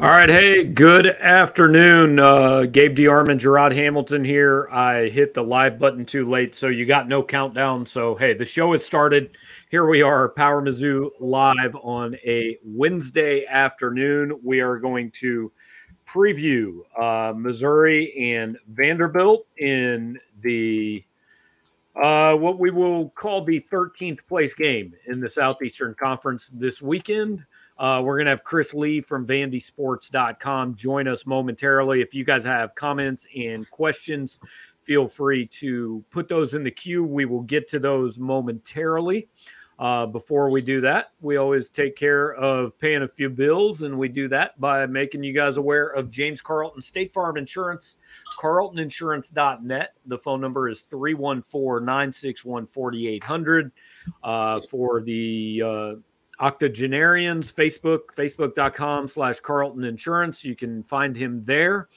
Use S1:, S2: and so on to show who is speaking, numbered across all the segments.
S1: All right. Hey, good afternoon. Uh, Gabe DeArmond, Gerard Hamilton here. I hit the live button too late, so you got no countdown. So, hey, the show has started. Here we are, Power Mizzou live on a Wednesday afternoon. We are going to preview uh, Missouri and Vanderbilt in the uh, what we will call the 13th place game in the Southeastern Conference this weekend. Uh, we're going to have Chris Lee from VandySports.com join us momentarily. If you guys have comments and questions, feel free to put those in the queue. We will get to those momentarily. Uh, before we do that, we always take care of paying a few bills, and we do that by making you guys aware of James Carlton State Farm Insurance, carltoninsurance.net. The phone number is 314 961 4800 uh, for the uh, octogenarians facebook facebook.com slash carlton insurance. You can find him there.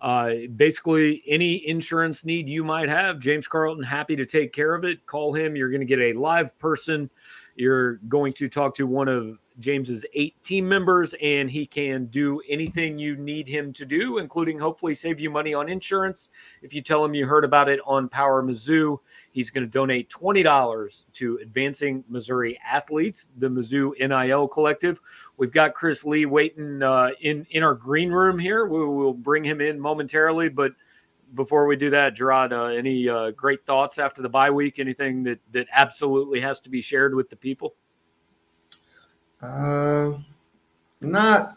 S1: Uh, basically any insurance need you might have james carlton happy to take care of it. Call him. You're going to get a live person you're going to talk to one of James's eight team members, and he can do anything you need him to do, including hopefully save you money on insurance. If you tell him you heard about it on Power Mizzou, he's going to donate $20 to Advancing Missouri Athletes, the Mizzou NIL Collective. We've got Chris Lee waiting uh, in, in our green room here. We will bring him in momentarily, but before we do that, Gerard, uh, any uh, great thoughts after the bye week? Anything that that absolutely has to be shared with the people?
S2: Uh, not,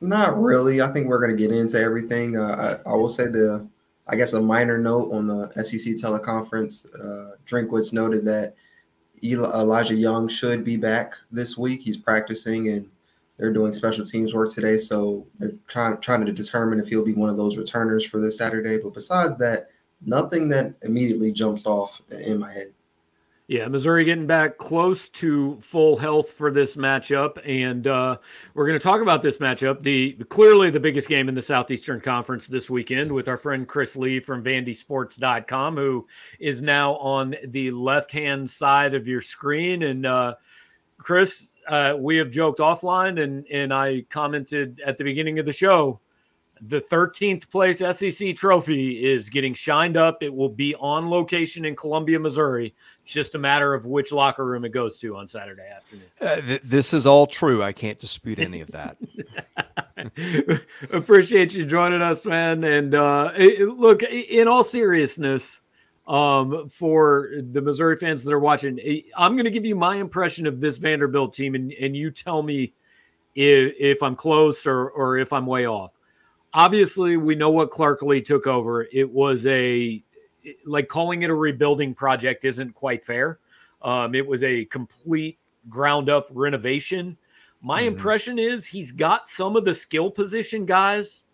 S2: not really. I think we're going to get into everything. Uh, I, I, will say the, I guess a minor note on the SEC teleconference. Uh, Drinkwitz noted that Elijah Young should be back this week. He's practicing and they're doing special teams work today, so they're trying trying to determine if he'll be one of those returners for this Saturday. But besides that, nothing that immediately jumps off in my head.
S1: Yeah, Missouri getting back close to full health for this matchup, and uh, we're going to talk about this matchup. The clearly the biggest game in the Southeastern Conference this weekend with our friend Chris Lee from VandySports.com, who is now on the left hand side of your screen. And uh, Chris, uh, we have joked offline, and and I commented at the beginning of the show the 13th place SEC trophy is getting shined up. It will be on location in Columbia, Missouri. It's just a matter of which locker room it goes to on Saturday afternoon.
S3: Uh, th- this is all true. I can't dispute any of that.
S1: Appreciate you joining us, man. And uh, it, look, in all seriousness, um, for the Missouri fans that are watching, I'm going to give you my impression of this Vanderbilt team, and, and you tell me if, if I'm close or, or if I'm way off obviously we know what Clark Lea took over. It was a like calling it a rebuilding project isn't quite fair. Um, it was a complete ground up renovation. My mm-hmm. impression is he's got some of the skill position guys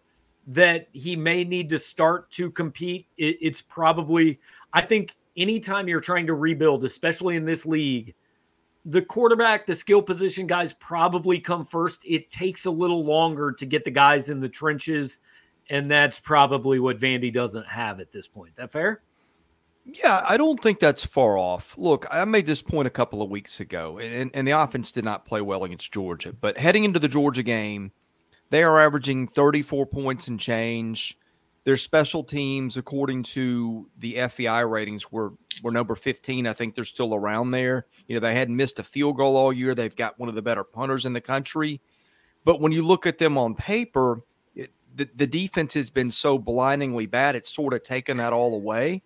S1: that he may need to start to compete. It, it's probably, I think, anytime you're trying to rebuild, especially in this league, the quarterback, the skill position guys probably come first. It takes a little longer to get the guys in the trenches, and that's probably what Vandy doesn't have at this point. That fair?
S3: Yeah, I don't think that's far off. Look, I made this point a couple of weeks ago, and, and the offense did not play well against Georgia. But heading into the Georgia game, they are averaging 34 points and change. Their special teams, according to the FEI ratings, were were number 15. I think they're still around there. You know, they hadn't missed a field goal all year. They've got one of the better punters in the country. But when you look at them on paper, it, the, the defense has been so blindingly bad, it's sort of taken that all away.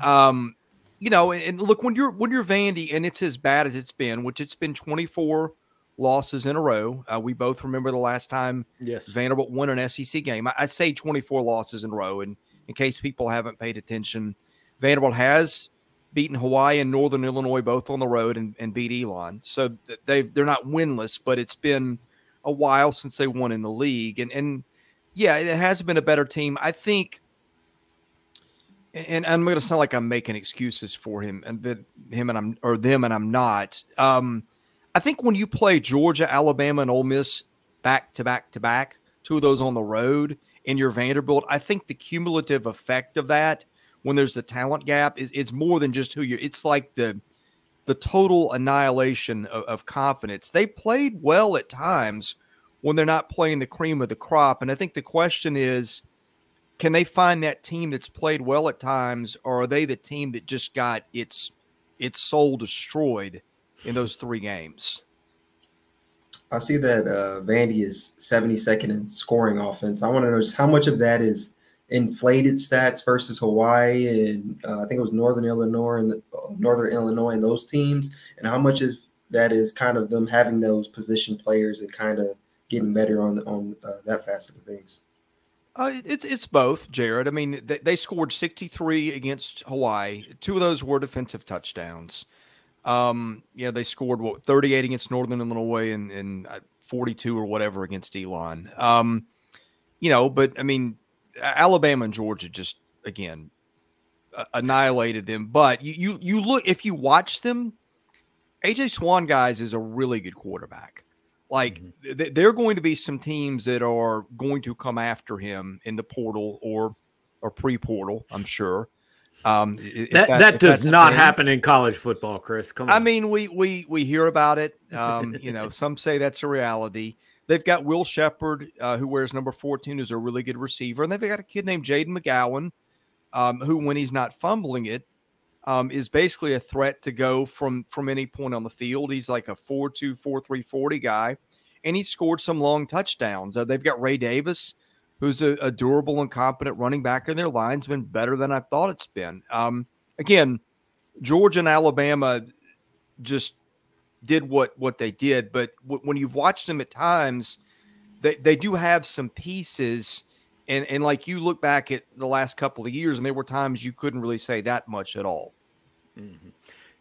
S3: Um, you know, and look when you're when you're Vandy and it's as bad as it's been, which it's been 24 losses in a row. Uh, we both remember the last time
S1: yes.
S3: Vanderbilt won an SEC game. I, I, say 24 losses in a row. And in case people haven't paid attention, Vanderbilt has beaten Hawaii and Northern Illinois both on the road and, and beat Elon. So they they're not winless, but it's been a while since they won in the league. And and yeah, it has been a better team. I think. And, I'm going to sound like I'm making excuses for him and that him and I'm or them and I'm not. Um, I think when you play Georgia, Alabama, and Ole Miss back to back to back, two of those on the road in your Vanderbilt, I think the cumulative effect of that when there's the talent gap is it's more than just who you're. It's like the the total annihilation of, of confidence. They played well at times when they're not playing the cream of the crop. And I think the question is, can they find that team that's played well at times, or are they the team that just got its its soul destroyed in those three games?
S2: I see that uh, Vandy is 72nd in scoring offense. I want to know just how much of that is inflated stats versus Hawaii and uh, I think it was Northern Illinois and uh, Northern Illinois and those teams, and how much of that is kind of them having those position players and kind of getting better on on uh, that facet of things.
S3: Uh, it, it's both, Jared. I mean, they, they, scored 63 against Hawaii. Two of those were defensive touchdowns. Um, yeah, they scored what 38 against Northern Illinois and, and uh, 42 or whatever against Elon. Um, you know, but I mean, Alabama and Georgia just again uh, annihilated them. But you, you you look if you watch them, AJ Swann guys is a really good quarterback. Like mm-hmm. th- there are going to be some teams that are going to come after him in the portal or or pre-portal. I'm sure.
S1: Um, that that, that does not happen in college football, Chris. Come on.
S3: I mean, we we we hear about it. Um, you know, some say that's a reality. They've got Will Sheppard, uh, who wears number 14, who's a really good receiver, and they've got a kid named Jayden McGowan, um, who, when he's not fumbling it, um, is basically a threat to go from from any point on the field. He's like a 4-2, 4-3, 40 guy, and he scored some long touchdowns. Uh, they've got Ray Davis, who's a, a, durable and competent running back, and their line's been better than I thought it's been. Um, again, Georgia and Alabama just did what what they did, but when you've watched them at times, they they do have some pieces. And, and like you look back at the last couple of years, and there were times you couldn't really say that much at all.
S1: Mm-hmm.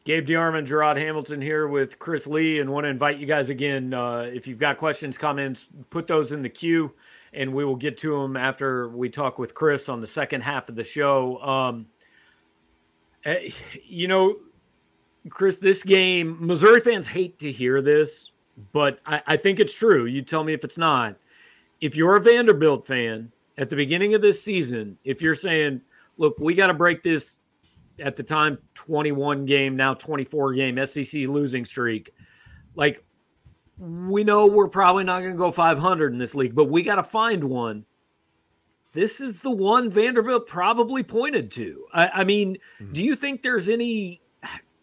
S1: Gabe DeArmond, Gerard Hamilton here with Chris Lee, and want to invite you guys again. Uh, if you've got questions, comments, put those in the queue, and we will get to them after we talk with Chris on the second half of the show. Um, eh, you know, Chris, this game, Missouri fans hate to hear this, but I, I think it's true. You tell me if it's not. If you're a Vanderbilt fan at the beginning of this season, if you're saying, look, we got to break this at the time 21 game, now 24 game SEC losing streak. Like we know we're probably not going to go 500 in this league, but we got to find one. This is the one Vanderbilt probably pointed to. I, I mean, mm-hmm. do you think there's any,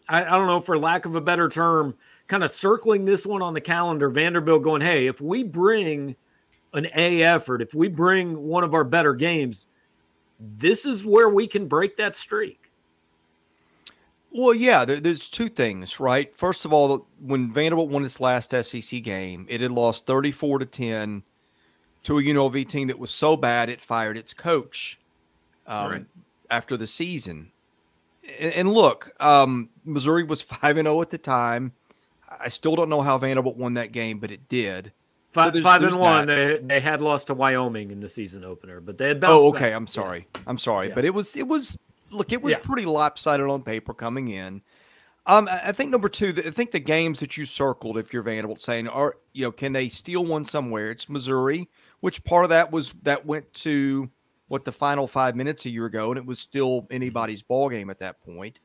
S1: I, I don't know, for lack of a better term, kind of circling this one on the calendar, Vanderbilt going, hey, if we bring an A effort, if we bring one of our better games, this is where we can break that streak.
S3: Well, yeah, there, there's two things, right? First of all, when Vanderbilt won its last SEC game, it had lost 34 to 10 to a UNLV team that was so bad it fired its coach um, right. after the season. And, and look, um, Missouri was 5 and 0 at the time. I still don't know how Vanderbilt won that game, but it did.
S1: Five, so there's, five there's and one. They, they had lost to Wyoming in the season opener, but they had bounced.
S3: Oh, okay. Back. I'm sorry. I'm sorry, yeah. but it was it was look, it was yeah. pretty lopsided on paper coming in. Um, I think number two, I think the games that you circled, if you're Vanderbilt, saying are you know, can they steal one somewhere? It's Missouri, which part of that was that went to what the final five minutes a year ago, and it was still anybody's ball game at that point.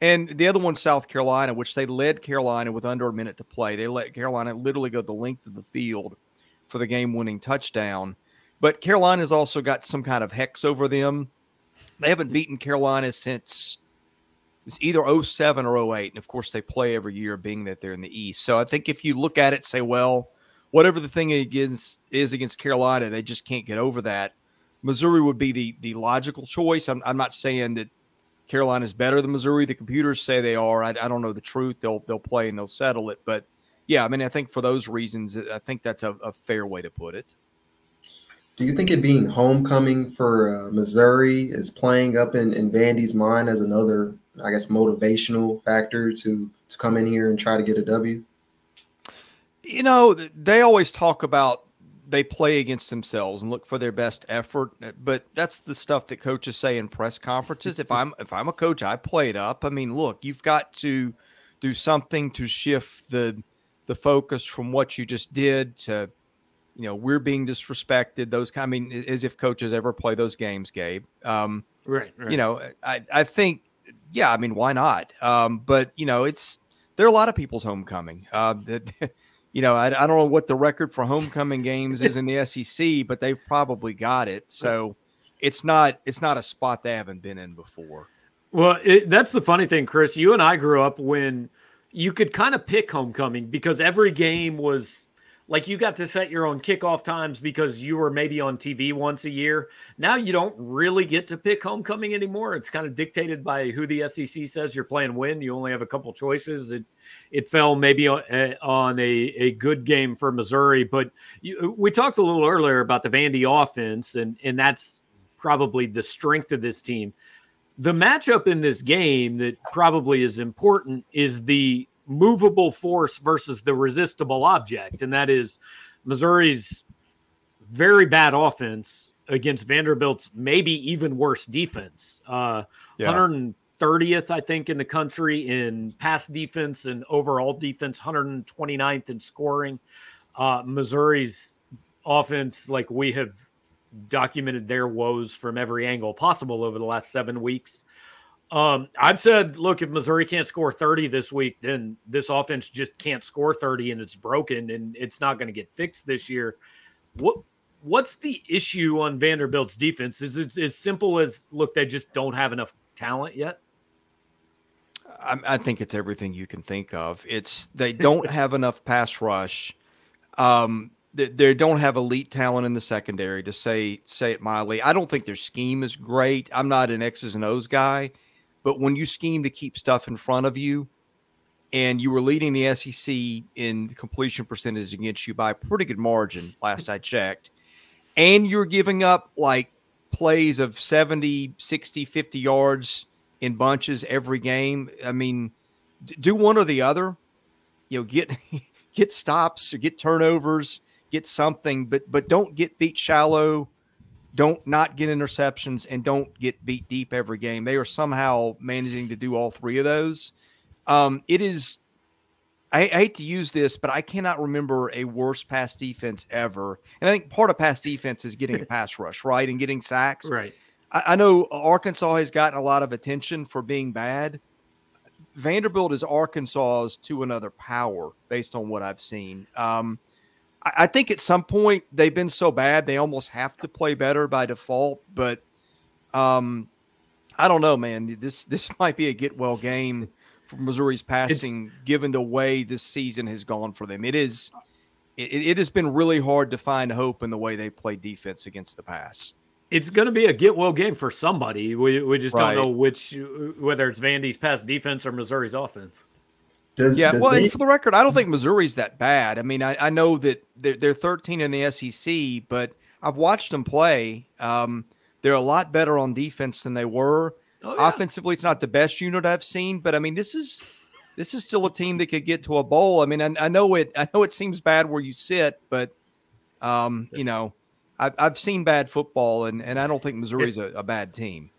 S3: And the other one, South Carolina, which they led Carolina with under a minute to play. They let Carolina literally go the length of the field for the game-winning touchdown. But Carolina's also got some kind of hex over them they haven't beaten Carolina since it's either 07 or 08. And of course, they play every year, being that they're in the East. So I think if you look at it, say, well, whatever the thing against is against Carolina, they just can't get over that. Missouri would be the the logical choice. I'm, I'm not saying that Carolina is better than Missouri. The computers say they are. I, I don't know the truth. They'll they'll play and they'll settle it. But yeah, I mean, I think for those reasons, I think that's a, a fair way to put it.
S2: Do you think it being homecoming for uh, Missouri is playing up in, in Vandy's mind as another, I guess, motivational factor to to come in here and try to get a W?
S3: You know, they always talk about they play against themselves and look for their best effort, uh, but that's the stuff that coaches say in press conferences. if I'm if I'm a coach, I play it up. I mean, look, you've got to do something to shift the the focus from what you just did to you know, we're being disrespected. Those kind. I mean, as if coaches ever play those games, Gabe. Um,
S1: right, right.
S3: You know, I I think, yeah. I mean, why not? Um, but you know, it's there are a lot of people's homecoming. Uh, that, you know, I, I don't know what the record for homecoming games is in the SEC, but they've probably got it. So it's not it's not a spot they haven't been in before.
S1: Well, it, that's the funny thing, Chris. You and I grew up when you could kind of pick homecoming because every game was like you got to set your own kickoff times because you were maybe on TV once a year. Now you don't really get to pick homecoming anymore. It's kind of dictated by who the SEC says you're playing when. You only have a couple choices. It it fell maybe on, eh, on a, a good game for Missouri, but you, we talked a little earlier about the Vandy offense, and and that's probably the strength of this team. The matchup in this game that probably is important is the movable force versus the resistible object, and that is Missouri's very bad offense against Vanderbilt's maybe even worse defense. Uh, yeah. 130th, I think, in the country in pass defense and overall defense, 129th in scoring. Uh, Missouri's offense, like we have documented their woes from every angle possible over the last seven weeks. Um, I've said, look, if Missouri can't score 30 this week, then this offense just can't score 30 and it's broken and it's not going to get fixed this year. What what's the issue on Vanderbilt's defense? Is it as simple as look, they just don't have enough talent yet?
S3: I, I think it's everything you can think of. It's they don't have enough pass rush. Um, they, they, don't have elite talent in the secondary to say say it mildly. I don't think their scheme is great. I'm not an X's and O's guy. But when you scheme to keep stuff in front of you, and you were leading the SEC in completion percentage against you by a pretty good margin last I checked, and you're giving up like plays of 70, 60, 50 yards in bunches every game. I mean, do one or the other. You know, get get stops or get turnovers, get something, but but don't get beat shallow don't not get interceptions and don't get beat deep every game. They are somehow managing to do all three of those. Um, it is, I, I, hate to use this, but I cannot remember a worse pass defense ever. And I think part of pass defense is getting a pass rush, right? And getting sacks.
S1: Right.
S3: I, I know Arkansas has gotten a lot of attention for being bad. Vanderbilt is Arkansas's to another power based on what I've seen. Um, I think at some point they've been so bad they almost have to play better by default. But um, I don't know, man. This this might be a get well game for Missouri's passing, it's, given the way this season has gone for them. It is. It, it has been really hard to find hope in the way they play defense against the pass.
S1: It's going to be a get well game for somebody. We, we just right. don't know which, whether it's Vandy's pass defense or Missouri's offense.
S3: Does, yeah, does well, they... for the record, I don't think Missouri's that bad. I mean, I, I know that they're, they're 13 in the SEC, but I've watched them play. Um, they're a lot better on defense than they were. Oh, yeah. Offensively, it's not the best unit I've seen, but I mean, this is this is still a team that could get to a bowl. I mean, I, I know it. I know it seems bad where you sit, but um, you know, I've, I've seen bad football, and and I don't think Missouri's a, a bad team.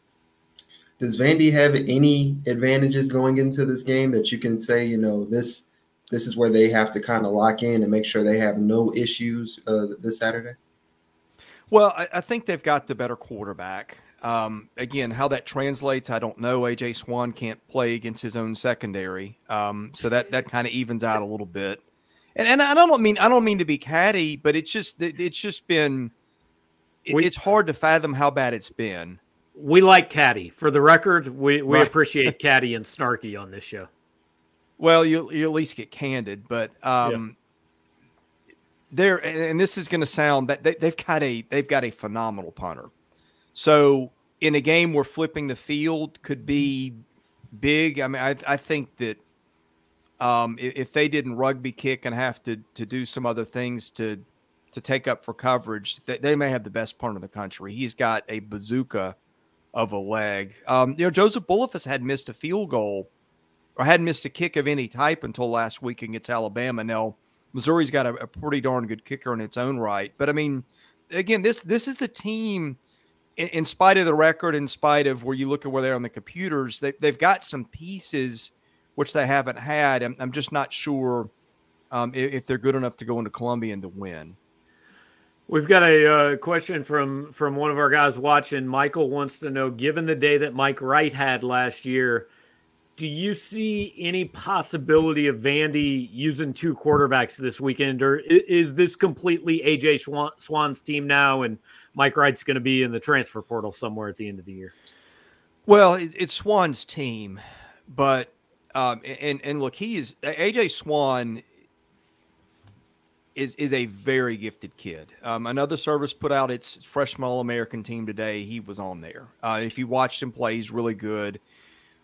S2: Does Vandy have any advantages going into this game that you can say, you know, this this is where they have to kind of lock in and make sure they have no issues uh, this Saturday?
S3: Well, I, I, think they've got the better quarterback. Um, again, how that translates, I don't know. AJ Swann can't play against his own secondary, um, so that that kind of evens out a little bit. And and I don't mean I don't mean to be catty, but it's just it's just been it, it's hard to fathom how bad it's been
S1: we like Caddy. For the record, we, we right. appreciate Caddy and Snarky on this show.
S3: Well, you you at least get candid, but um, yeah. there and this is going to sound that they, they've got a they've got a phenomenal punter. So in a game where flipping the field could be big, I mean, I I think that um, if they didn't rugby kick and have to to do some other things to to take up for coverage, they, they may have the best punter in the country. He's got a bazooka of a leg. Um, you know, Joseph Bulovas had missed a field goal or hadn't missed a kick of any type until last week against Alabama. Now, Missouri's got a, a, pretty darn good kicker in its own right. But I mean, again, this this is the team. In, in spite of the record, in spite of where you look at where they're on the computers, they, they've got some pieces which they haven't had. I'm, I'm just not sure um, if, if they're good enough to go into Columbia and to win.
S1: We've got a uh, question from from one of our guys watching. Michael wants to know, given the day that Mike Wright had last year, do you see any possibility of Vandy using two quarterbacks this weekend, or is this completely AJ Swann's team now, and Mike Wright's going to be in the transfer portal somewhere at the end of the year?
S3: Well, it's Swann's team, but um, and and look, he is AJ Swann is is a very gifted kid. Um, another service put out its freshman All American team today. He was on there. Uh, if you watched him play, he's really good.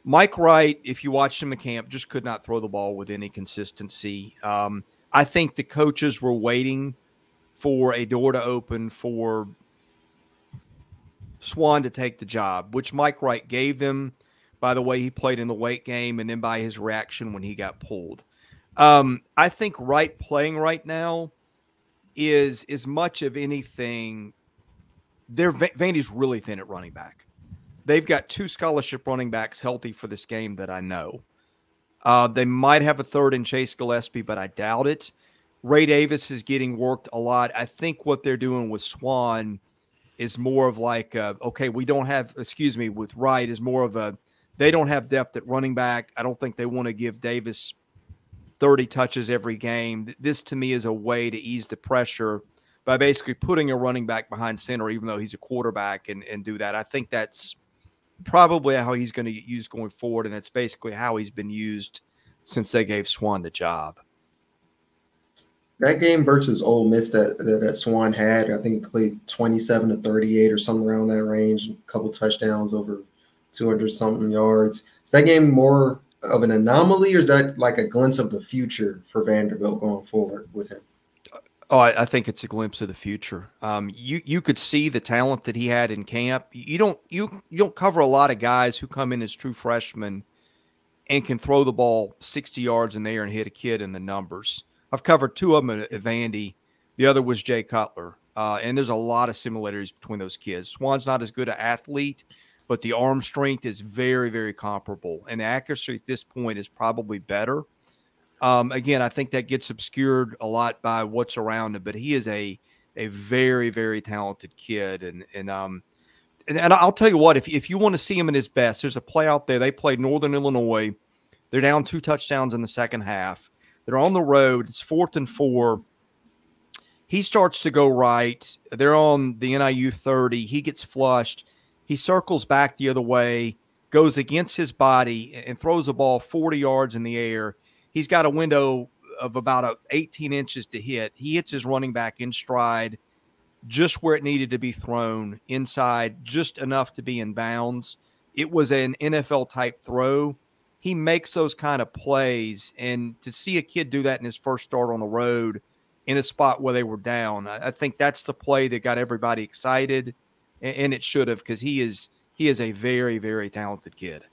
S3: Mike Wright, if you watched him at camp, just could not throw the ball with any consistency. Um, I think the coaches were waiting for a door to open for Swann to take the job, which Mike Wright gave them by the way he played in the weight game and then by his reaction when he got pulled. Um, I think Wright playing right now is as much of anything. They're Vandy's really thin at running back. They've got two scholarship running backs healthy for this game that I know. Uh, they might have a third in Chase Gillespie, but I doubt it. Ray Davis is getting worked a lot. I think what they're doing with Swann is more of like, uh, okay, we don't have, excuse me, with Wright is more of a, they don't have depth at running back. I don't think they want to give Davis 30 touches every game. This to me is a way to ease the pressure by basically putting a running back behind center, even though he's a quarterback, and, and do that. I think that's probably how he's going to get used going forward, and that's basically how he's been used since they gave Swann the job.
S2: That game versus Ole Miss that, that, that Swann had, I think he played 27 to 38 or something around that range, a couple touchdowns over 200 something yards. Is that game more of an anomaly, or is that like a glimpse of the future for Vanderbilt going forward with him?
S3: Oh, I, I, think it's a glimpse of the future. Um, you you could see the talent that he had in camp. You don't you you don't cover a lot of guys who come in as true freshmen and can throw the ball 60 yards in the air and hit a kid in the numbers. I've covered two of them at, at Vandy. The other was Jay Cutler. Uh, and there's a lot of similarities between those kids. Swann's not as good an athlete, but the arm strength is very, very comparable. And accuracy at this point is probably better. Um, again, I think that gets obscured a lot by what's around him, but he is a a very very talented kid, and and um and, and I'll tell you what, if if you want to see him in his best, there's a play out there. They played Northern Illinois. They're down two touchdowns in the second half. They're on the road. It's fourth and four. He starts to go right. They're on the NIU 30. He gets flushed. He circles back the other way, goes against his body, and throws a ball 40 yards in the air he's got a window of about a 18 inches to hit. He hits his running back in stride, just where it needed to be thrown, inside, just enough to be in bounds. It was an NFL type throw. He makes those kind of plays, and to see a kid do that in his first start on the road in a spot where they were down, I think that's the play that got everybody excited, and it should have because he is he is a very very talented kid.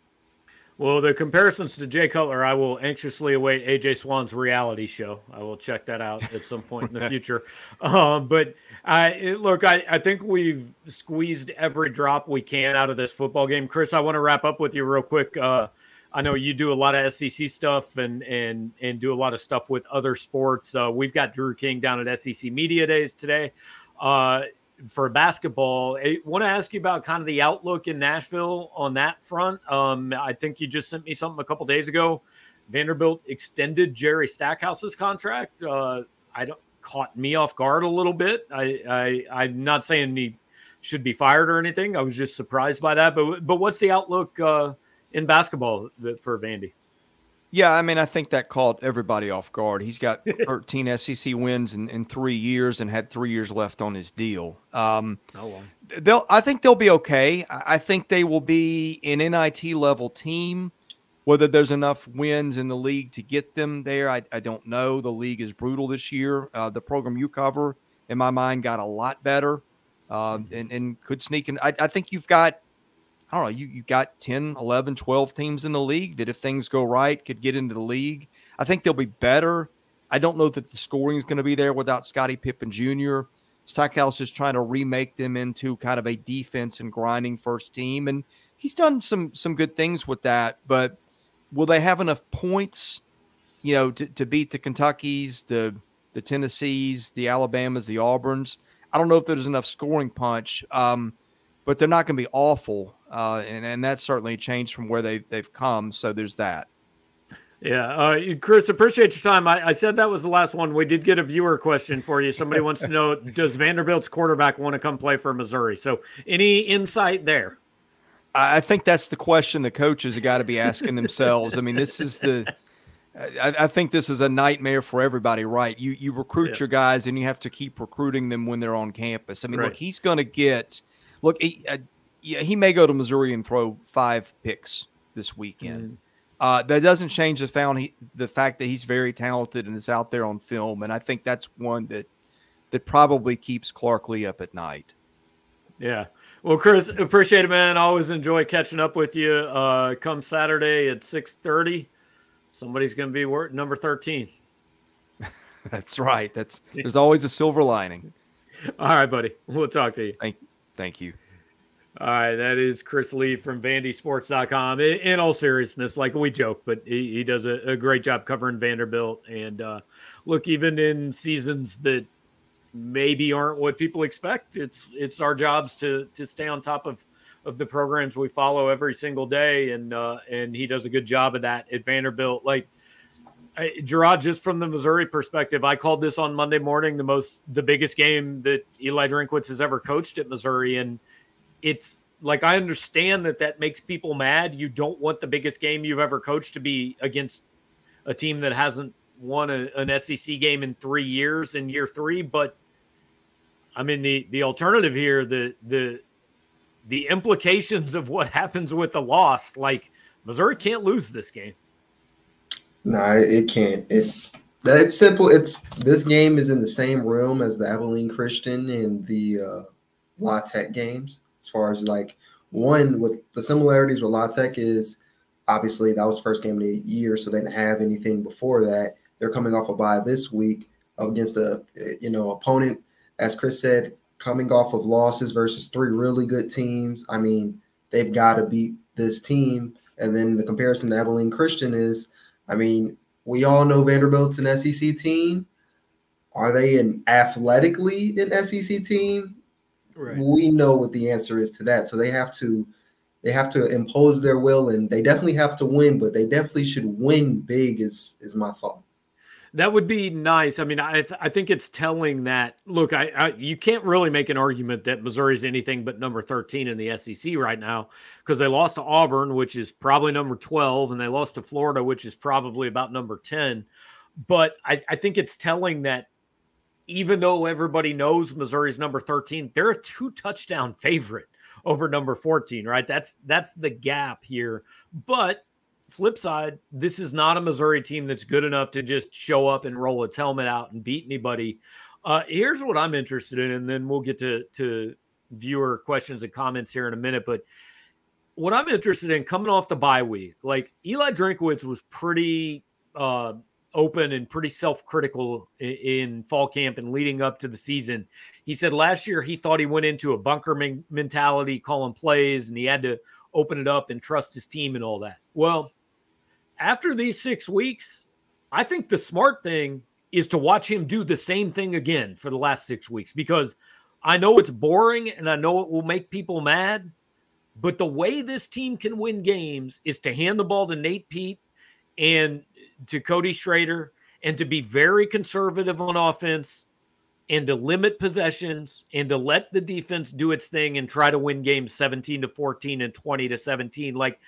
S1: Well, the comparisons to Jay Cutler, I will anxiously await AJ Swann's reality show. I will check that out at some point in the future. Um, but I look, I, I think we've squeezed every drop we can out of this football game. Chris, I want to wrap up with you real quick. Uh, I know you do a lot of SEC stuff and and and do a lot of stuff with other sports. Uh, we've got Drew King down at SEC Media Days today. Uh, for basketball. I want to ask you about kind of the outlook in Nashville on that front. Um, I think you just sent me something a couple days ago. Vanderbilt extended Jerry Stackhouse's contract. Uh, I don't caught me off guard a little bit. I, I I'm not saying he should be fired or anything. I was just surprised by that. But but what's the outlook uh, in basketball for Vandy?
S3: Yeah, I mean, I think that caught everybody off guard. He's got 13 SEC wins in, in three years and had three years left on his deal. Um, oh, they'll, I think they'll be okay. I think they will be an NIT level team. Whether there's enough wins in the league to get them there, I, I don't know. The league is brutal this year. Uh, the program you cover, in my mind, got a lot better uh, and, and could sneak in. I, I think you've got I don't know, you, you got 10, 11, 12 teams in the league that if things go right could get into the league. I think they'll be better. I don't know that the scoring is going to be there without Scottie Pippen Jr. Stackhouse is trying to remake them into kind of a defense and grinding first team. And he's done some some good things with that. But will they have enough points, you know, to, to beat the Kentuckies, the the Tennessees, the Alabamas, the Auburns? I don't know if there's enough scoring punch. Um, but they're not going to be awful. Uh, and and that's certainly changed from where they they've come. So there's that.
S1: Yeah, uh, Chris, appreciate your time. I, I, said that was the last one. We did get a viewer question for you. Somebody wants to know: Does Vanderbilt's quarterback want to come play for Missouri? So, any insight there?
S3: I think that's the question the coaches have got to be asking themselves. I mean, this is the. I, I, think this is a nightmare for everybody, right? You you recruit yeah. your guys and you have to keep recruiting them when they're on campus. I mean, right. look, he's going to get. Look, he, uh, yeah, he may go to Missouri and throw five picks this weekend. Mm. Uh, that doesn't change the found he, the fact that he's very talented and is out there on film, and I think that's one that that probably keeps Clark Lea up at night.
S1: Yeah. Well, Chris, appreciate it, man. Always enjoy catching up with you. Uh, come Saturday at six thirty, somebody's going to be work number thirteen.
S3: that's right. That's there's always a silver lining.
S1: All right, buddy. We'll talk to you.
S3: Thank, thank you.
S1: All right, that is Chris Lee from VandySports.com. In, all seriousness, like we joke, but he, he does a, a, great job covering Vanderbilt. And uh, look, even in seasons that maybe aren't what people expect, it's it's our jobs to to stay on top of of the programs we follow every single day. And uh, and he does a good job of that at Vanderbilt. Like Gerard, just from the Missouri perspective, I called this on Monday morning the most the biggest game that Eli Drinkwitz has ever coached at Missouri, and it's like I understand that that makes people mad. You don't want the biggest game you've ever coached to be against a team that hasn't won a, an SEC game in three years in year three. But I mean the the alternative here, the the the implications of what happens with the loss, like Missouri can't lose this game.
S2: No, it can't. It it's simple. It's this game is in the same room as the Abilene Christian and the uh, La Tech games as far as like one with the similarities with La Tech is obviously that was first game of the year, so they didn't have anything before that. They're coming off a bye this week against a you know opponent, as Chris said, coming off of losses versus three really good teams. I mean, they've got to beat this team. And then the comparison to Abilene Christian is, I mean, we all know Vanderbilt's an SEC team. Are they an athletically an SEC team? Right. We know what the answer is to that. So they have to they have to impose their will and they definitely have to win, but they definitely should win big is is my thought.
S1: That would be nice. I mean, I th- I think it's telling that look, I, I you can't really make an argument that Missouri's anything but number 13 in the SEC right now because they lost to Auburn, which is probably number 12, and they lost to Florida, which is probably about number 10. But I, I think it's telling that even though everybody knows Missouri's number 13, they're a two touchdown favorite over number 14, right? That's that's the gap here. But flip side, this is not a Missouri team that's good enough to just show up and roll its helmet out and beat anybody. Uh, here's what I'm interested in, and then we'll get to to viewer questions and comments here in a minute. But what I'm interested in coming off the bye week, like Eli Drinkwitz was pretty uh, open and pretty self-critical in, fall camp and leading up to the season. He said last year he thought he went into a bunker men- mentality, calling plays, and he had to open it up and trust his team and all that. Well, after these six weeks, I think the smart thing is to watch him do the same thing again for the last six weeks because I know it's boring and I know it will make people mad. But the way this team can win games is to hand the ball to Nate Pete and to Cody Schrader and to be very conservative on offense and to limit possessions and to let the defense do its thing and try to win games 17 to 14 and 20 to 17 like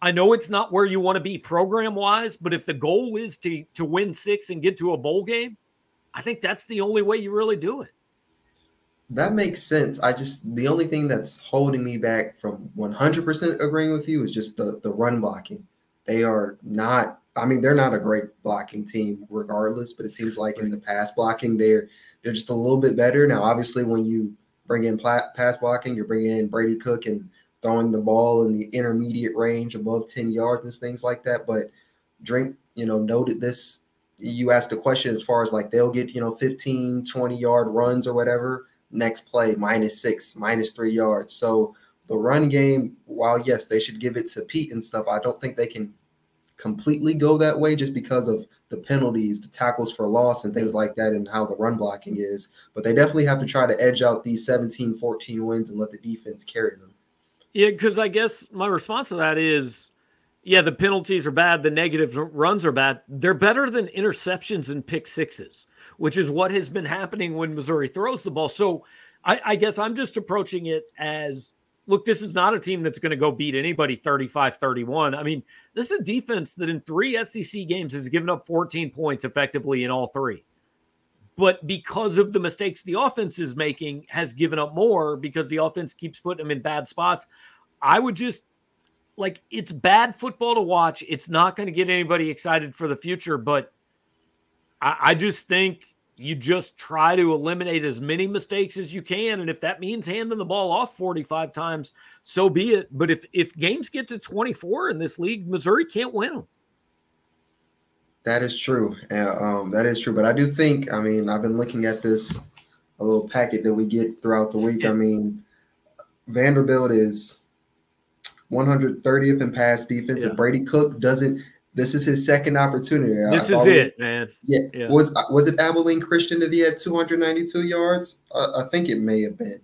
S1: I know it's not where you want to be program wise but if the goal is to to win 6 and get to a bowl game I think that's the only way you really do it
S2: that makes sense. I just the only thing that's holding me back from 100% agreeing with you is just the the run blocking. They are not I mean, they're not a great blocking team regardless, but it seems like in the pass blocking, they're they're just a little bit better. Now, obviously, when you bring in pass blocking, you're bringing in Brady Cook and throwing the ball in the intermediate range above 10 yards and things like that. But Drink, you know, noted this. You asked the question as far as like they'll get, you know, 15, 20 yard runs or whatever. Next play, minus six, minus three yards. So the run game, while yes, they should give it to Peat and stuff, I don't think they can completely go that way just because of the penalties, the tackles for loss, and things like that, and how the run blocking is. But they definitely have to try to edge out these 17 14 wins and let the defense carry them.
S1: Yeah, because I guess my response to that is, yeah, the penalties are bad, the negative runs are bad. They're better than interceptions and pick sixes, which is what has been happening when Missouri throws the ball. So I, I guess I'm just approaching it as look, this is not a team that's going to go beat anybody 35 31. I mean, this is a defense that in three SEC games has given up 14 points effectively in all three. But because of the mistakes the offense is making, has given up more because the offense keeps putting them in bad spots. I would just like it's bad football to watch. It's not going to get anybody excited for the future, but I, I just think you just try to eliminate as many mistakes as you can and if that means handing the ball off 45 times so be it but if if games get to 24 in this league missouri can't win them
S2: that is true uh, um, that is true but i do think i mean i've been looking at this a little packet that we get throughout the week yeah. i mean vanderbilt is 130th in pass defense yeah. if brady cook doesn't this is his second opportunity.
S1: This I is it, man.
S2: Yeah. yeah. Was was it Abilene Christian that he had 292 yards? Uh, I think it may have been.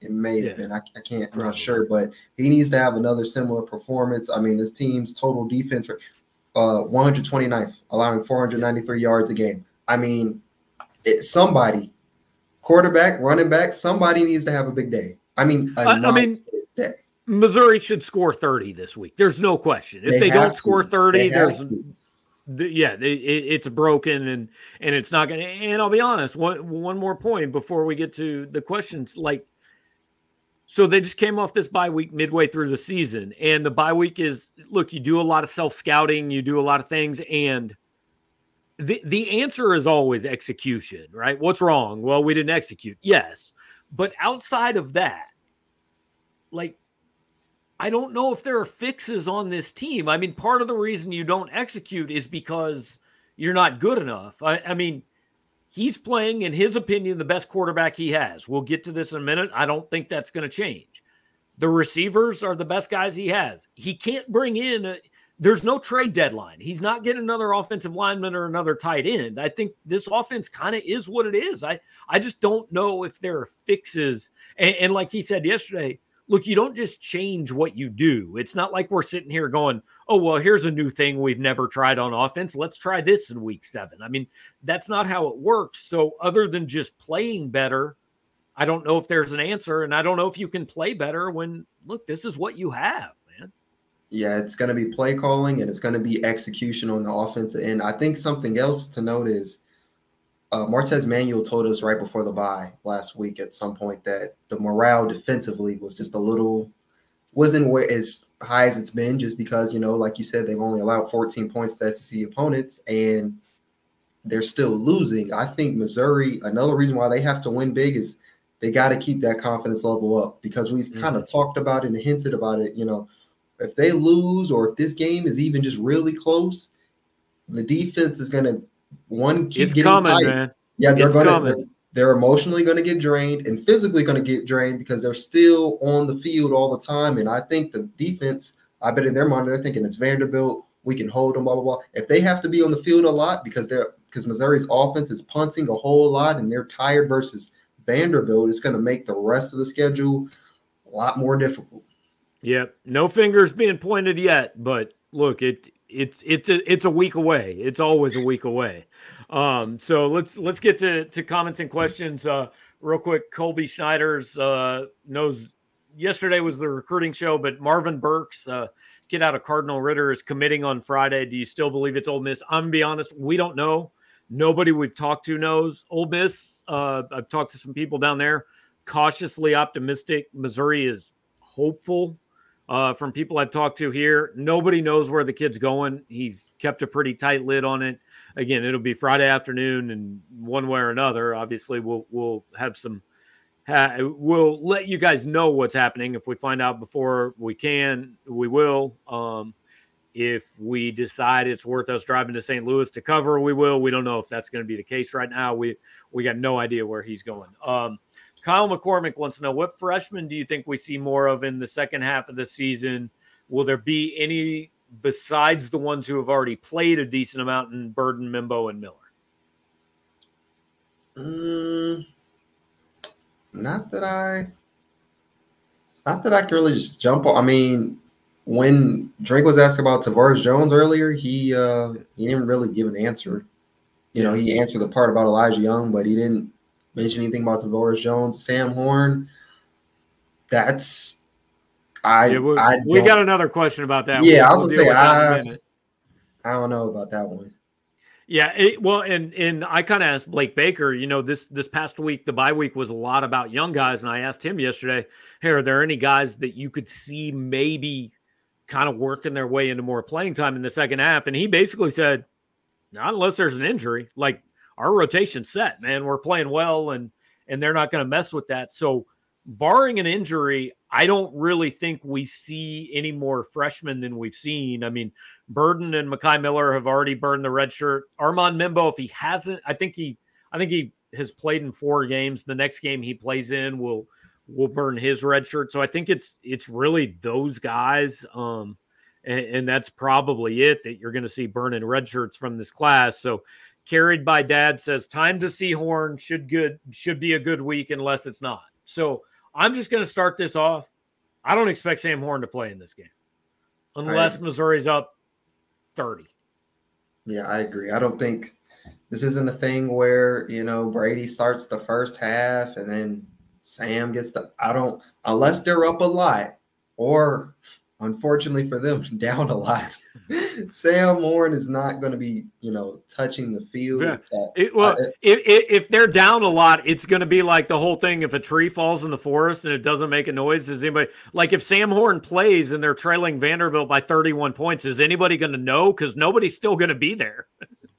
S2: It may have yeah. been. I, I can't. I'm not sure, but he needs to have another similar performance. I mean, this team's total defense, uh, 129th, allowing 493 yards a game. I mean, it, somebody, quarterback, running back, somebody needs to have a big day. I mean,
S1: I, I mean, day. Missouri should score 30 this week. There's no question. If they, they don't to. score 30, there's the, yeah, it, it's broken and and it's not going to and I'll be honest, one one more point before we get to the questions like so they just came off this bye week midway through the season and the bye week is look, you do a lot of self-scouting, you do a lot of things and the the answer is always execution, right? What's wrong? Well, we didn't execute. Yes. But outside of that, like I don't know if there are fixes on this team. I mean, part of the reason you don't execute is because you're not good enough. I, I, mean, he's playing, in his opinion, the best quarterback he has. We'll get to this in a minute. I don't think that's going to change. The receivers are the best guys he has. He can't bring in, a, there's no trade deadline. He's not getting another offensive lineman or another tight end. I think this offense kind of is what it is. I, I just don't know if there are fixes. and, and like he said yesterday, look, you don't just change what you do. It's not like we're sitting here going, oh, well, here's a new thing we've never tried on offense. Let's try this in week seven. I mean, that's not how it works. So, other than just playing better, I don't know if there's an answer. And I don't know if you can play better when, look, this is what you have, man.
S2: Yeah, it's going to be play calling and it's going to be execution on the offensive end. I think something else to note is uh, Martez Manuel told us right before the bye last week at some point that the morale defensively was just a little wasn't where as high as it's been just because you know like you said they've only allowed 14 points to SEC opponents and they're still losing. I think Missouri another reason why they have to win big is they got to keep that confidence level up because we've mm-hmm. kind of talked about it and hinted about it, you know, if they lose or if this game is even just really close, the defense is going to one keep
S1: it's coming, tight. man.
S2: Yeah, they're gonna they're, they're, emotionally gonna get drained and physically gonna get drained because they're still on the field all the time. And I think the defense, I bet in their mind they're thinking it's Vanderbilt, we can hold them, blah blah blah. If they have to be on the field a lot because they're because Missouri's offense is punting a whole lot and they're tired versus Vanderbilt, it's gonna make the rest of the schedule a lot more difficult.
S1: Yep. No fingers being pointed yet, but look, it it's it's a it's a week away. It's always a week away. Um, so let's let's get to to comments and questions uh, real quick. Colby Schneider's uh, knows yesterday was the recruiting show, but Marvin Burks, uh, get out of Cardinal Ritter, is committing on Friday. Do you still believe it's Ole Miss? I'm gonna be honest, we don't know. Nobody we've talked to knows. Ole Miss. Uh, I've talked to some people down there, cautiously optimistic. Missouri is hopeful uh, from people I've talked to here. Nobody knows where the kid's going. He's kept a pretty tight lid on it. Again, it'll be Friday afternoon, and one way or another, obviously, we'll we'll have some. We'll let you guys know what's happening. If we find out before we can, we will. Um, if we decide it's worth us driving to St. Louis to cover, we will. We don't know if that's going to be the case right now. We we got no idea where he's going. Um, Kyle McCormick wants to know what freshmen do you think we see more of in the second half of the season? Will there be any besides the ones who have already played a decent amount in Burden, Membou, and Miller?
S2: Mm, not that I. Not that I can really just jump on. I mean, when Drink was asked about Tavorus Jones earlier, he uh he didn't really give an answer. You know, he answered the part about Elijah Young, but he didn't mention anything about Tavorus Jones, Sam Horn. That's I,
S1: yeah, we,
S2: I
S1: we got another question about that.
S2: Yeah, we'll, I was gonna say I, I don't know about that one.
S1: Yeah, it, well, and and I kind of asked Blake Baker. You know, this this past week, the bye week was a lot about young guys, and I asked him yesterday, "Hey, are there any guys that you could see maybe kind of working their way into more playing time in the second half?" And he basically said, "Not unless there's an injury. Like our rotation set, man. We're playing well, and and they're not going to mess with that." So, barring an injury, I don't really think we see any more freshmen than we've seen. I mean, Burden and Mekhi Miller have already burned the red shirt. Armand Membou, if he hasn't, I think he, I think he has played in four games. The next game he plays in will will burn his red shirt. So I think it's it's really those guys, um, and, and that's probably it that you're going to see burning red shirts from this class. So carried by dad says time to see Horn should good should be a good week unless it's not. So I'm just going to start this off. I don't expect Sam Horn to play in this game unless Missouri's up 30.
S2: Yeah, I agree. I don't think this isn't a thing where, you know, Brady starts the first half and then Sam gets the I don't unless they're up a lot or unfortunately for them, down a lot. Sam Horn is not going to be, you know, touching the field. Yeah.
S1: It, well, uh, if, if they're down a lot, it's going to be like the whole thing. If a tree falls in the forest and it doesn't make a noise, is anybody like if Sam Horn plays and they're trailing Vanderbilt by 31 points, is anybody going to know? Because nobody's still going to be there.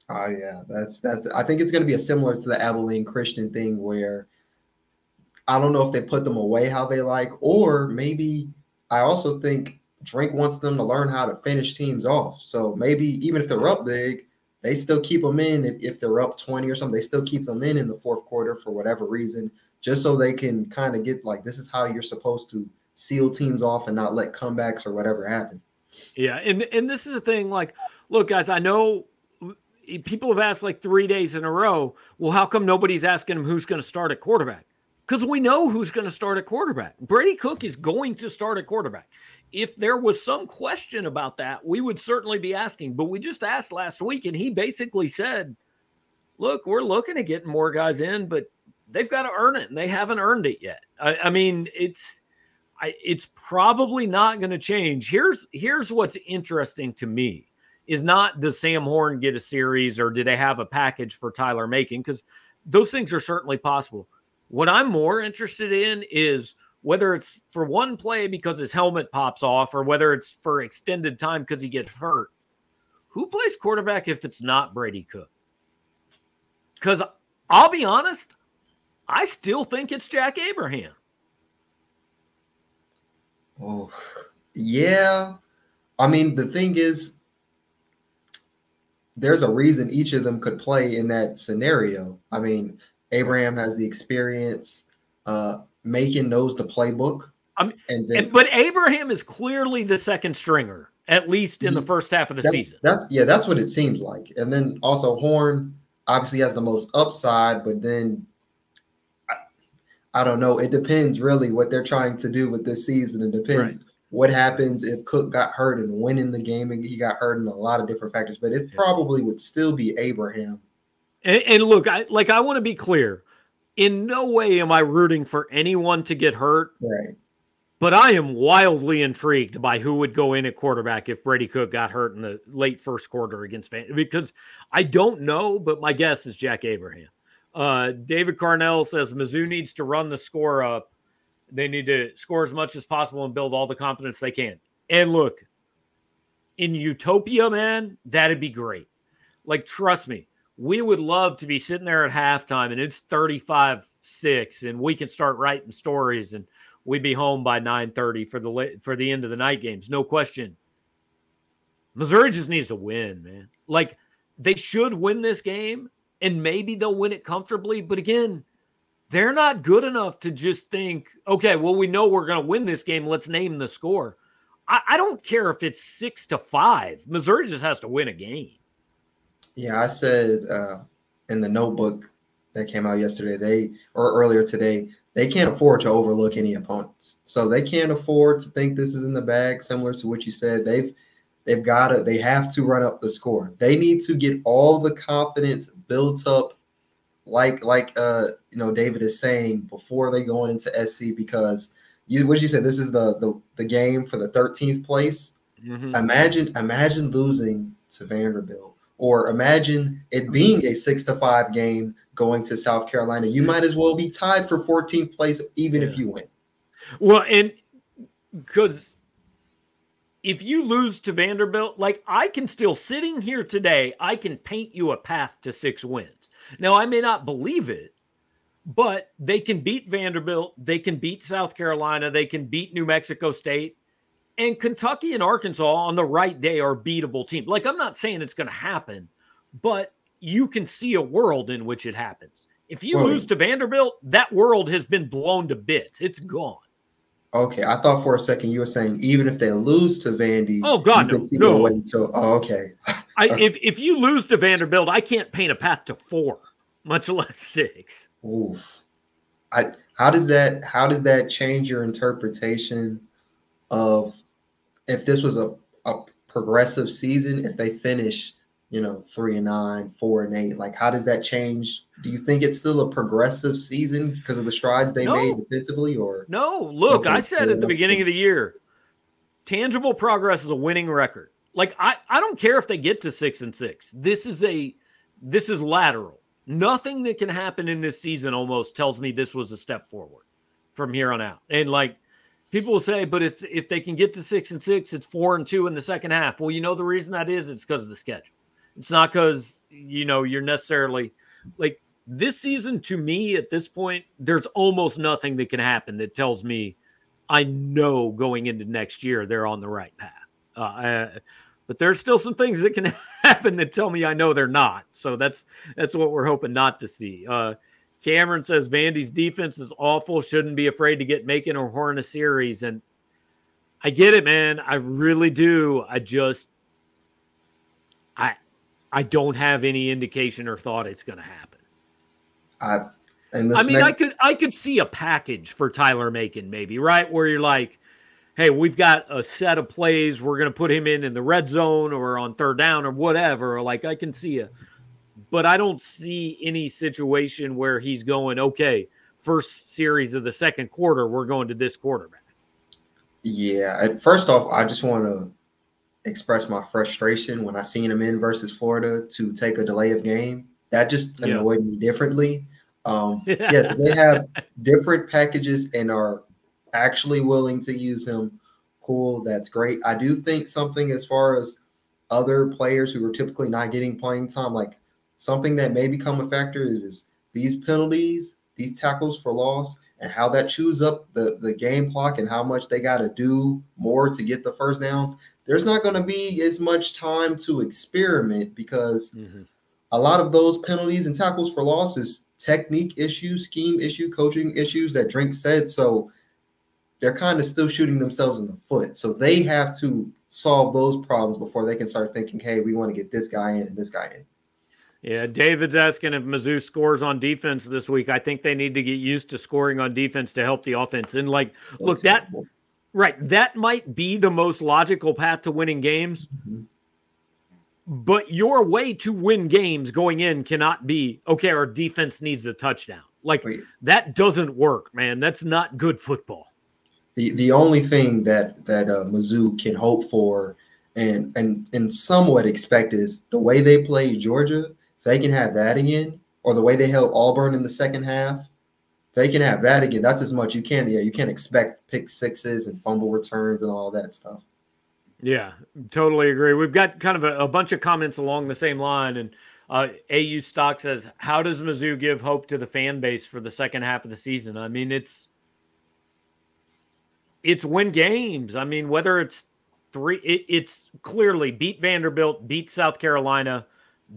S2: oh yeah, that's that's. I think it's going to be a similar to the Abilene Christian thing where I don't know if they put them away how they like, or maybe I also think Drink wants them to learn how to finish teams off. So maybe even if they're up big, they still keep them in. If, if they're up 20 or something, they still keep them in in the fourth quarter for whatever reason, just so they can kind of get like, this is how you're supposed to seal teams off and not let comebacks or whatever happen.
S1: Yeah. And, and this is the thing like, look, guys, I know people have asked like three days in a row, well, how come nobody's asking them who's going to start at quarterback? Because we know who's going to start at quarterback. Brady Cook is going to start at quarterback if there was some question about that, we would certainly be asking. But we just asked last week, and he basically said, Look, we're looking at getting more guys in, but they've got to earn it, and they haven't earned it yet. I, I mean, it's I, it's probably not going to change. Here's here's what's interesting to me is not does Sam Horn get a series or do they have a package for Tyler Macon Because those things are certainly possible. What I'm more interested in is whether it's for one play because his helmet pops off or whether it's for extended time because he gets hurt. Who plays quarterback if it's not Brady Cook? Because I'll be honest, I still think it's Jack Abraham.
S2: Oh, yeah. I mean, the thing is, there's a reason each of them could play in that scenario. I mean, Abraham has the experience. Uh, Macon knows the playbook.
S1: I mean, and, then, but Abraham is clearly the second stringer, at least in the first half of the
S2: that's,
S1: season.
S2: That's yeah, that's what it seems like. And then also Horn obviously has the most upside, but then I, I don't know. It depends really what they're trying to do with this season. It depends right. what happens if Cook got hurt and winning the game and he got hurt in a lot of different factors. But it yeah. probably would still be Abraham.
S1: And, and look, I like I want to be clear in no way am I rooting for anyone to get hurt.
S2: Right.
S1: But I am wildly intrigued by who would go in at quarterback if Brady Cook got hurt in the late first quarter against Van because I don't know, but my guess is Jack Abraham. Uh, David Carnell says Mizzou needs to run the score up. They need to score as much as possible and build all the confidence they can. And look, in Utopia, man, that'd be great. Like, trust me, we would love to be sitting there at halftime and it's 35 6 and we can start writing stories and we'd be home by 9:30 for the for the end of the night games no question. Missouri just needs to win man. Like they should win this game and maybe they'll win it comfortably but again they're not good enough to just think okay well we know we're going to win this game let's name the score. I, I don't care if it's 6 to 5 Missouri just has to win a game
S2: yeah, I said uh, in the notebook that came out yesterday, they or earlier today, they can't afford to overlook any opponents. So they can't afford to think this is in the bag. Similar to what you said, they've they've got to they have to run up the score. They need to get all the confidence built up, like like uh you know David is saying before they go into SC because you what you said this is the the, the game for the 13th place. Mm-hmm. Imagine imagine losing to Vanderbilt or imagine it being a six to five game going to South Carolina. You might as well be tied for 14th place even yeah. if you win.
S1: Well, and because if you lose to Vanderbilt, like I can still sitting here today, I can paint you a path to six wins. Now I may not believe it, but they can beat Vanderbilt, they can beat South Carolina, they can beat New Mexico State, and Kentucky and Arkansas on the right day are beatable teams. Like I'm not saying it's going to happen, but you can see a world in which it happens. If you well, lose to Vanderbilt, that world has been blown to bits. It's gone.
S2: Okay, I thought for a second you were saying even if they lose to Vandy,
S1: oh god, no, no.
S2: Until, oh, okay.
S1: I, if if you lose to Vanderbilt, I can't paint a path to four, much less six.
S2: Oof. I how does that how does that change your interpretation of if this was a, a progressive season, if they finish, you know, three and nine, four and eight, like how does that change? Do you think it's still a progressive season because of the strides they no. made defensively, or
S1: no? Look, I said at the beginning of the year, tangible progress is a winning record. Like I, I don't care if they get to six and six. This is a this is lateral. Nothing that can happen in this season almost tells me this was a step forward from here on out. And like people will say, but if if they can get to six and six, it's four and two in the second half. Well, you know the reason that is it's because of the schedule. It's not because you know you're necessarily like this season. To me, at this point, there's almost nothing that can happen that tells me I know going into next year they're on the right path. Uh, I, but there's still some things that can happen that tell me I know they're not. So that's that's what we're hoping not to see. Uh, Cameron says Vandy's defense is awful. Shouldn't be afraid to get Macon or Horn a series. And I get it, man. I really do. I just I I don't have any indication or thought it's going to happen.
S2: I
S1: and I mean, next- I could I could see a package for Tyler Macon, maybe right where you're like, hey, we've got a set of plays. We're going to put him in in the red zone or on third down or whatever. Like I can see a but I don't see any situation where he's going, okay, first series of the second quarter, we're going to this quarterback.
S2: Yeah. First off, I just want to express my frustration when I seen him in versus Florida to take a delay of game. That just annoyed yeah. me differently. Um, yes, they have different packages and are actually willing to use him. Cool, that's great. I do think something as far as other players who are typically not getting playing time, like something that may become a factor is, is these penalties, these tackles for loss, and how that chews up the, the game clock and how much they got to do more to get the first downs. There's not going to be as much time to experiment because mm-hmm. a lot of those penalties and tackles for loss is technique issues, scheme issue, coaching issues that Drink said. So they're kind of still shooting themselves in the foot. So they have to solve those problems before they can start thinking, hey, we want to get this guy in and this guy in.
S1: Yeah, David's asking if Mizzou scores on defense this week. I think they need to get used to scoring on defense to help the offense. And like, look, that right, that might be the most logical path to winning games. Mm-hmm. But your way to win games going in cannot be okay. Our defense needs a touchdown. Like Wait. that doesn't work, man. That's not good football.
S2: The the only thing that that uh, Mizzou can hope for and and and somewhat expect is the way they play Georgia they can have that again, or the way they held Auburn in the second half, they can have that again. That's as much you can. Yeah, you can't expect pick sixes and fumble returns and all that stuff.
S1: Yeah, totally agree. We've got kind of a, a bunch of comments along the same line, and uh, AU Stock says, "How does Mizzou give hope to the fan base for the second half of the season?" I mean, it's it's win games. I mean, whether it's three, it, it's clearly beat Vanderbilt, beat South Carolina,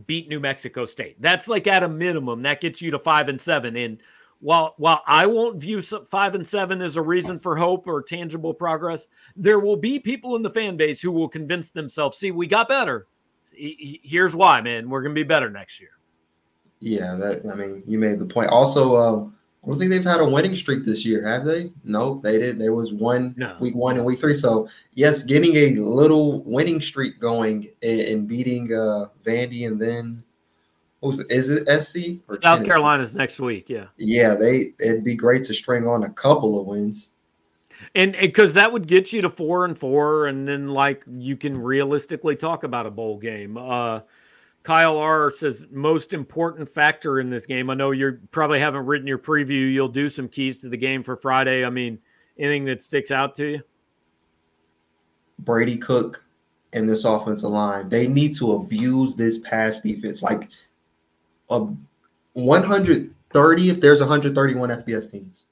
S1: beat New Mexico State. That's like at a minimum that gets you to five and seven. And while while I won't view five and seven as a reason for hope or tangible progress, there will be people in the fan base who will convince themselves, "See, we got better. Here's why, man. We're to be better next year."
S2: Yeah, that I mean, you made the point. Also, uh, I don't think they've had a winning streak this year, have they? No, they didn't. There was one
S1: No.
S2: week one and week three. So yes, getting a little winning streak going and, beating uh Vandy and then what was it? Is it SC or
S1: South
S2: Tennessee?
S1: Carolina's next week. Yeah.
S2: Yeah, they it'd be great to string on a couple of wins.
S1: And because that would get you to four and four, and then like you can realistically talk about a bowl game. Uh, Kyle R says most important factor in this game. I know you probably haven't written your preview. You'll do some keys to the game for Friday. I mean, anything that sticks out to you?
S2: Brady Cook and this offensive line, they need to abuse this pass defense. Like a 130 if there's 131 FBS teams.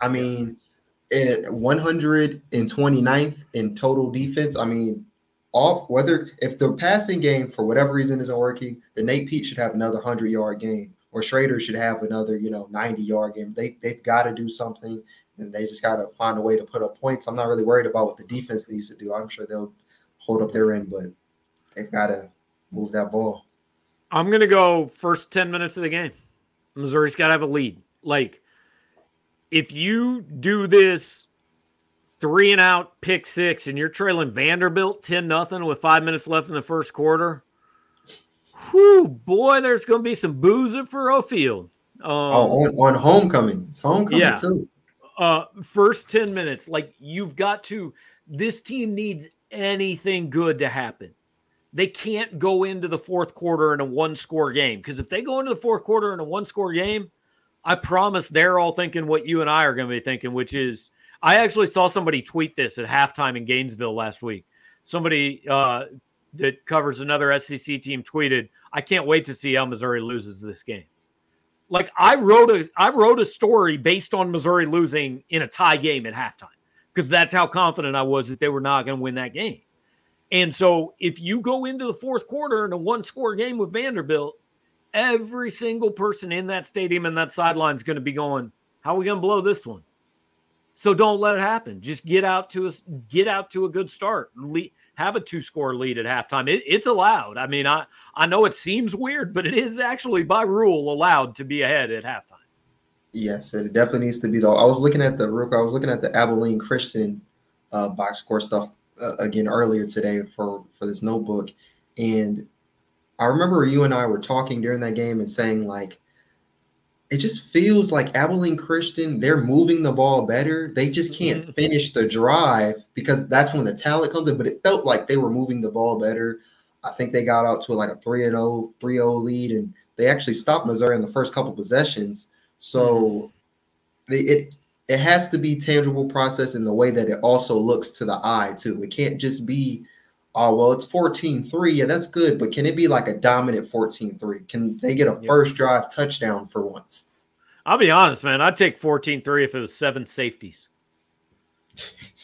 S2: I mean, at 129th in total defense. I mean, off whether if the passing game for whatever reason isn't working, then Nate Peat should have another 100 yard game, or Schrader should have another, you know, 90 yard game. They they've got to do something, and they just got to find a way to put up points. I'm not really worried about what the defense needs to do. I'm sure they'll hold up their end, but they've got to move that ball.
S1: I'm gonna go first 10 minutes of the game. Missouri's gotta have a lead. Like, if you do this three and out, pick six, and you're trailing Vanderbilt 10 nothing with five minutes left in the first quarter, whew, boy, there's gonna be some boozing Faurot Field. Um,
S2: oh, on, on homecoming, it's homecoming
S1: Yeah.
S2: too.
S1: uh first 10 minutes like you've got to this team needs anything good to happen they can't go into the fourth quarter in a one score game because if they go into the fourth quarter in a one score game i promise they're all thinking what you and i are going to be thinking which is i actually saw somebody tweet this at halftime in gainesville last week somebody uh that covers another sec team tweeted i can't wait to see how missouri loses this game like I wrote a I wrote a story based on Missouri losing in a tie game at halftime because that's how confident I was that they were not going to win that game. And so if you go into the fourth quarter in a one score game with Vanderbilt, every single person in that stadium and that sideline is going to be going, "How are we going to blow this one?" So don't let it happen. Just get out to a get out to a good start. Le- have a two score lead at halftime. It, it's allowed. I mean, I I know it seems weird, but it is actually by rule allowed to be ahead at halftime.
S2: Yes, it definitely needs to be though. I was looking at the Rook. I was looking at the Abilene Christian uh, box score stuff uh, again earlier today for for this notebook, and I remember you and I were talking during that game and saying like, it just feels like Abilene Christian they're moving the ball better. They just can't mm-hmm. finish the drive because that's when the talent comes in. But it felt like they were moving the ball better. I think they got out to like a 3 and 0, 3-0 lead, and they actually stopped Missouri in the first couple possessions. So mm-hmm. they, it it has to be tangible process in the way that it also looks to the eye too. It can't just be, oh well, it's 14-3. Yeah, that's good, but can it be like a dominant 14-3? Can they get a first drive touchdown for once?
S1: I'll be honest, man. I'd take 14 3 if it was seven safeties.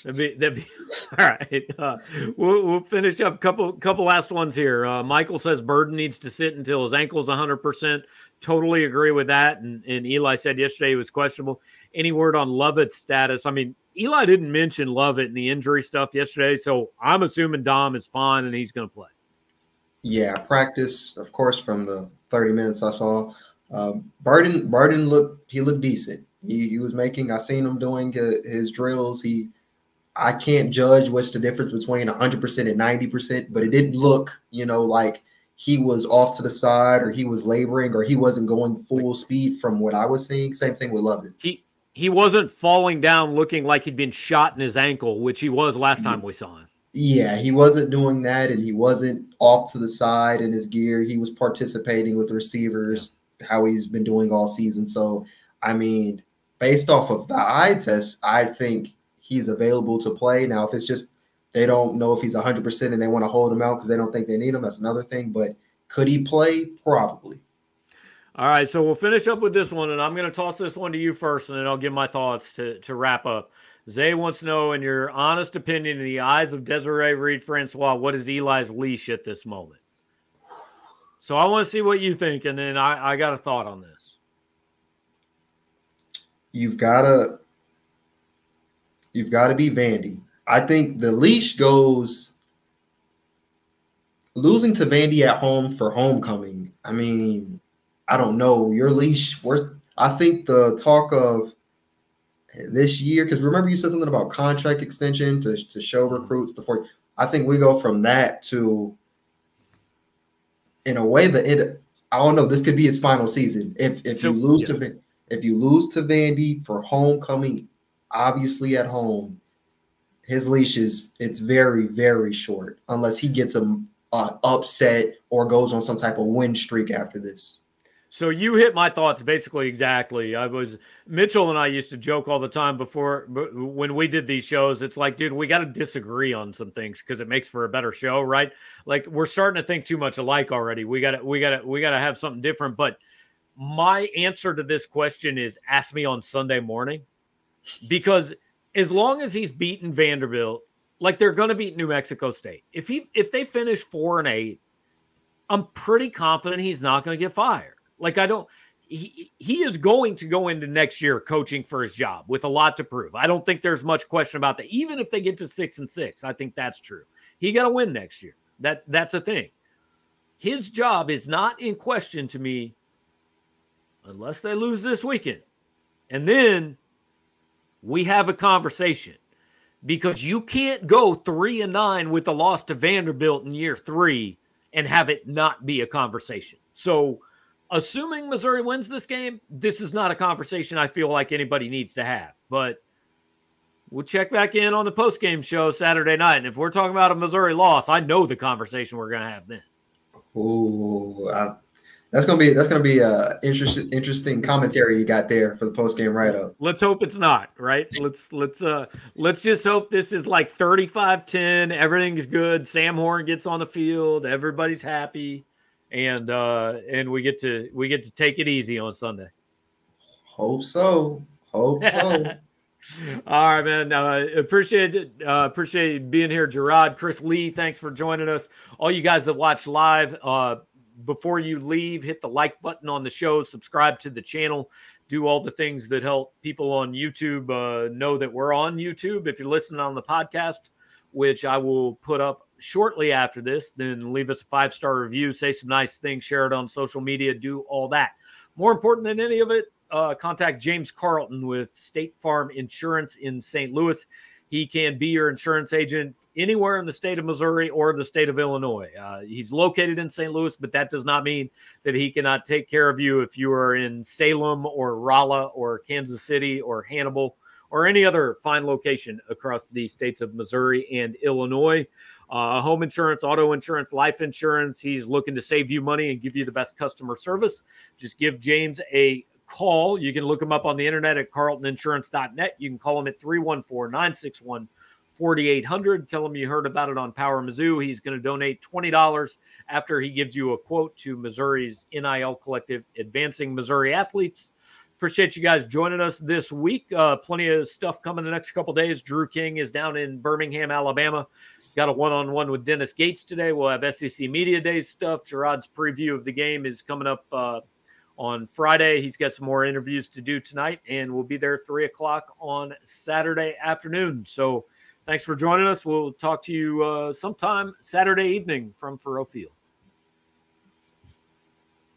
S1: That'd be, that'd be all right. Uh, we'll, we'll finish up a couple couple last ones here. Uh, Michael says Burden needs to sit until his ankle's 100%. Totally agree with that. And, and Eli said yesterday he was questionable. Any word on Lovett's status? I mean, Eli didn't mention Lovett and the injury stuff yesterday. So I'm assuming Dom is fine and he's going to play.
S2: Yeah, practice, of course, from the 30 minutes I saw. Um, Burden, Burden looked he looked decent. He, he was making. I seen him doing uh, his drills. He, I can't judge what's the difference between 100 percent and 90 percent, but it didn't look, you know, like he was off to the side or he was laboring or he wasn't going full speed from what I was seeing. Same thing with Lovett.
S1: He he wasn't falling down looking like he'd been shot in his ankle, which he was last time we saw him.
S2: Yeah, he wasn't doing that, and he wasn't off to the side in his gear. He was participating with receivers, how he's been doing all season. So, I mean, based off of the eye test, I think he's available to play. Now, if it's just they don't know if he's 100% and they want to hold him out because they don't think they need him, that's another thing. But could he play? Probably.
S1: All right, so we'll finish up with this one, and I'm going to toss this one to you first, and then I'll give my thoughts to to wrap up. Zay wants to know, in your honest opinion, in the eyes of Desiree Reed Francois, what is Eli's leash at this moment? So I want to see what you think, and then I, I got a thought on this.
S2: You've got to you've got to be Vandy. I think the leash goes losing to Vandy at home for homecoming. I mean, I don't know. Your leash, we're I think the talk of this year, because remember you said something about contract extension to, to show recruits the four. I think we go from that to in a way the end. I don't know. This could be his final season. If if so, you lose yeah. to if you lose to Vandy for homecoming, obviously at home, his leash is it's very very short unless he gets a, a upset or goes on some type of win streak after this.
S1: So you hit my thoughts basically exactly. I was Mitchell and I used to joke all the time before when we did these shows. It's like, dude, we got to disagree on some things because it makes for a better show, right? Like we're starting to think too much alike already. We got to, we got to, we got to have something different. But my answer to this question is ask me on Sunday morning because as long as he's beaten Vanderbilt, like they're going to beat New Mexico State. If he if they finish four and eight, I'm pretty confident he's not going to get fired. Like I don't he he is going to go into next year coaching for his job with a lot to prove. I don't think there's much question about that. Even if they get to 6 and 6, I think that's true. He got to win next year. That that's the thing. His job is not in question to me unless they lose this weekend. And then we have a conversation because you can't go 3 and 9 with the loss to Vanderbilt in year 3 and have it not be a conversation. So assuming Missouri wins this game, this is not a conversation I feel like anybody needs to have. But we'll check back in on the post game show Saturday night. And if we're talking about a Missouri loss, I know the conversation we're going to have then.
S2: Oh, that's gonna be that's gonna be a interesting interesting commentary you got there for the post game write up.
S1: Let's hope it's not right. Let's let's uh let's just hope this is like 35-10. Everything's good. Sam Horn gets on the field. Everybody's happy and uh, and we get to we get to take it easy on Sunday.
S2: Hope so. Hope so.
S1: All right, man. Uh, appreciate it. Uh, appreciate being here, Gerard, Chris Lee. Thanks for joining us. All you guys that watch live, uh, before you leave, hit the like button on the show, subscribe to the channel, do all the things that help people on YouTube uh, know that we're on YouTube. If you're listening on the podcast, which I will put up shortly after this, then leave us a five star review, say some nice things, share it on social media, do all that. More important than any of it, uh, contact James Carlton with State Farm Insurance in St. Louis. He can be your insurance agent anywhere in the state of Missouri or the state of Illinois. Uh, he's located in St. Louis, but that does not mean that he cannot take care of you if you are in Salem or Rolla or Kansas City or Hannibal or any other fine location across the states of Missouri and Illinois uh, home insurance, auto insurance, life insurance. He's looking to save you money and give you the best customer service. Just give James a call. You can look him up on the internet at carltoninsurance.net. You can call him at 314 961 4800. Tell him you heard about it on Power Mizzou. He's going to donate $20 after he gives you a quote to Missouri's NIL collective, Advancing Missouri Athletes. Appreciate you guys joining us this week. Uh, plenty of stuff coming the next couple days. Drew King is down in Birmingham, Alabama Got a one on one with Dennis Gates today. We'll have SEC Media Day stuff. Gerard's preview of the game is coming up uh, on Friday. He's got some more interviews to do tonight, and we'll be there three o'clock on Saturday afternoon. So thanks for joining us. We'll talk to you uh, sometime Saturday evening from Faurot Field.